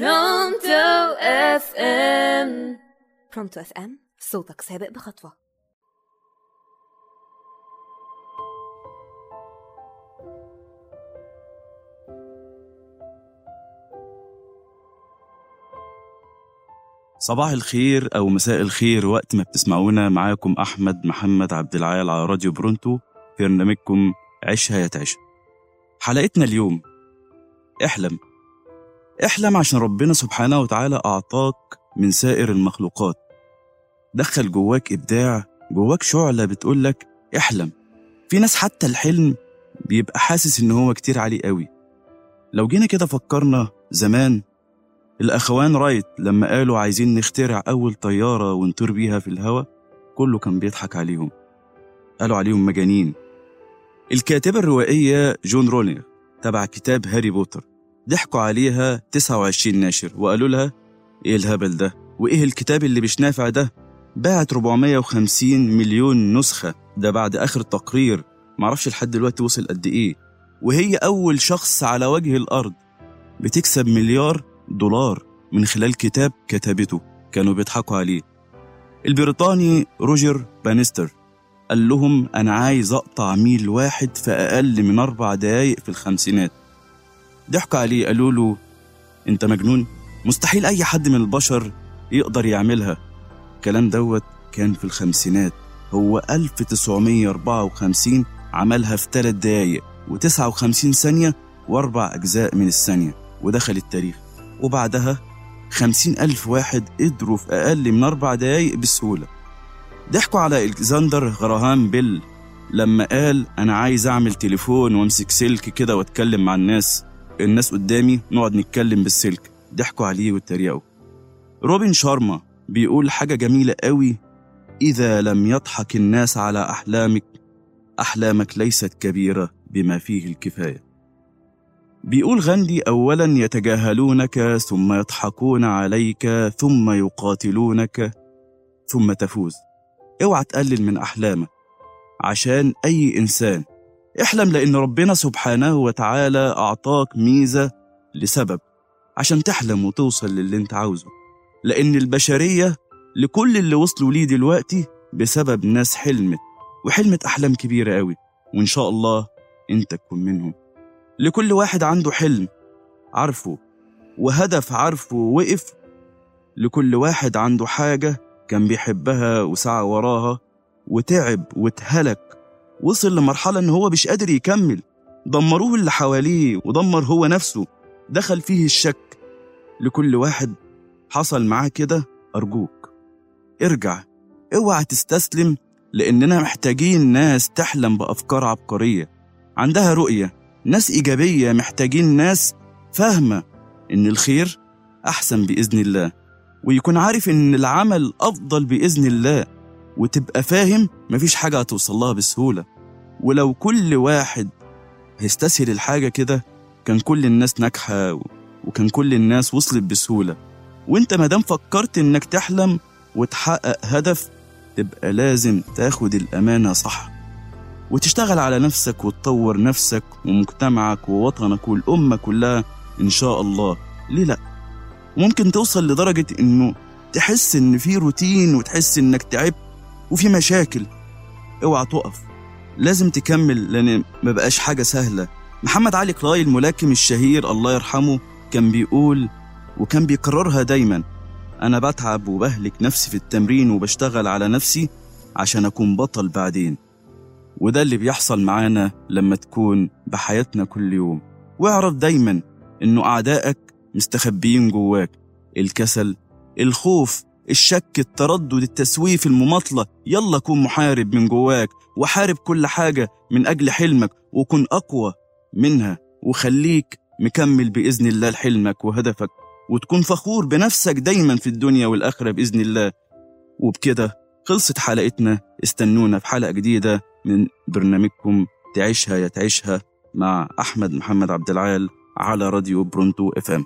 برونتو FM. برونتو FM صوتك سابق بخطوة. صباح الخير أو مساء الخير وقت ما بتسمعونا معاكم أحمد محمد عبد العال على راديو برونتو في برنامجكم عيشها يا تعيشها حلقتنا اليوم احلم. احلم عشان ربنا سبحانه وتعالى أعطاك من سائر المخلوقات. دخل جواك إبداع جواك شعلة بتقولك احلم. في ناس حتى الحلم بيبقى حاسس إن هو كتير عليه قوي. لو جينا كده فكرنا زمان الأخوان رايت لما قالوا عايزين نخترع أول طيارة ونطير بيها في الهواء كله كان بيضحك عليهم. قالوا عليهم مجانين. الكاتبة الروائية جي كي رولينج تبع كتاب هاري بوتر. ضحكوا عليها 29 ناشر وقالوا لها إيه الهبل ده؟ وإيه الكتاب اللي مش نافع ده؟ باعت 450 مليون نسخة ده بعد آخر تقرير معرفش لحد دلوقتي وصل قد إيه. وهي أول شخص على وجه الأرض بتكسب مليار دولار من خلال كتاب كتبته كانوا بيضحكوا عليه. البريطاني روجر بانستر قال لهم أنا عايز أقطع ميل واحد في أقل من أربع دقايق في الخمسينات. ضحكوا عليه قالوا له أنت مجنون؟ مستحيل أي حد من البشر يقدر يعملها. الكلام دوت كان في الخمسينات هو 1954 عملها في ثلاث دقايق و59 ثانية وأربع أجزاء من الثانية ودخل التاريخ. وبعدها خمسين ألف واحد قدروا في أقل من أربع دقايق بسهولة. ضحكوا على إلكسندر غراهام بيل لما قال أنا عايز أعمل تليفون وأمسك سلك كده وأتكلم مع الناس. الناس قدامي نقعد نتكلم بالسلك ضحكوا عليه واتريقوا. روبن شارما بيقول حاجة جميلة قوي إذا لم يضحك الناس على أحلامك أحلامك ليست كبيرة بما فيه الكفاية. بيقول غاندي أولا يتجاهلونك ثم يضحكون عليك ثم يقاتلونك ثم تفوز. اوعى تقلل من أحلامك عشان أي إنسان احلم لأن ربنا سبحانه وتعالى أعطاك ميزة لسبب عشان تحلم وتوصل للي أنت عاوزه. لأن البشرية لكل اللي وصلوا ليه دلوقتي بسبب ناس حلمت وحلمت أحلام كبيرة قوي وإن شاء الله أنت تكون منهم. لكل واحد عنده حلم عارفه وهدف عارفه وقف لكل واحد عنده حاجة كان بيحبها وسعى وراها وتعب واتهلك وصل لمرحلة إن هو مش قادر يكمل. دمروه اللي حواليه ودمر هو نفسه. دخل فيه الشك. لكل واحد حصل معاه كده أرجوك. ارجع. اوعى تستسلم لأننا محتاجين ناس تحلم بأفكار عبقرية. عندها رؤية ناس إيجابية محتاجين ناس فاهمة إن الخير أحسن بإذن الله. ويكون عارف إن العمل أفضل بإذن الله. وتبقى فاهم مفيش حاجة هتوصل لها بسهولة. ولو كل واحد هيستسهل الحاجة كده كان كل الناس ناجحة وكان كل الناس وصلت بسهولة. وانت مادام فكرت إنك تحلم وتحقق هدف تبقى لازم تاخد الأمانة صح. وتشتغل على نفسك وتطور نفسك ومجتمعك ووطنك والأمة كلها إن شاء الله. ليه لأ؟ ممكن توصل لدرجة إنه تحس إن في روتين وتحس إنك تعبت وفي مشاكل. اوعى تقف. لازم تكمل لأن ما بقاش حاجة سهلة. محمد علي كلاي الملاكم الشهير الله يرحمه كان بيقول وكان بيكررها دايما أنا بتعب وبهلك نفسي في التمرين وبشتغل على نفسي عشان أكون بطل بعدين. وده اللي بيحصل معانا لما تكون بحياتنا كل يوم. واعرف دايما إنه أعدائك مستخبيين جواك الكسل الخوف الشك التردد التسويف المماطلة. يلا كون محارب من جواك وحارب كل حاجة من أجل حلمك وكن أقوى منها. وخليك مكمل بإذن الله لحلمك وهدفك وتكون فخور بنفسك دايما في الدنيا والآخرة بإذن الله. وبكده خلصت حلقتنا. استنونا في حلقة جديدة من برنامجكم تعيشها يا تعيشها مع أحمد محمد عبد العال على راديو برونتو إف إم.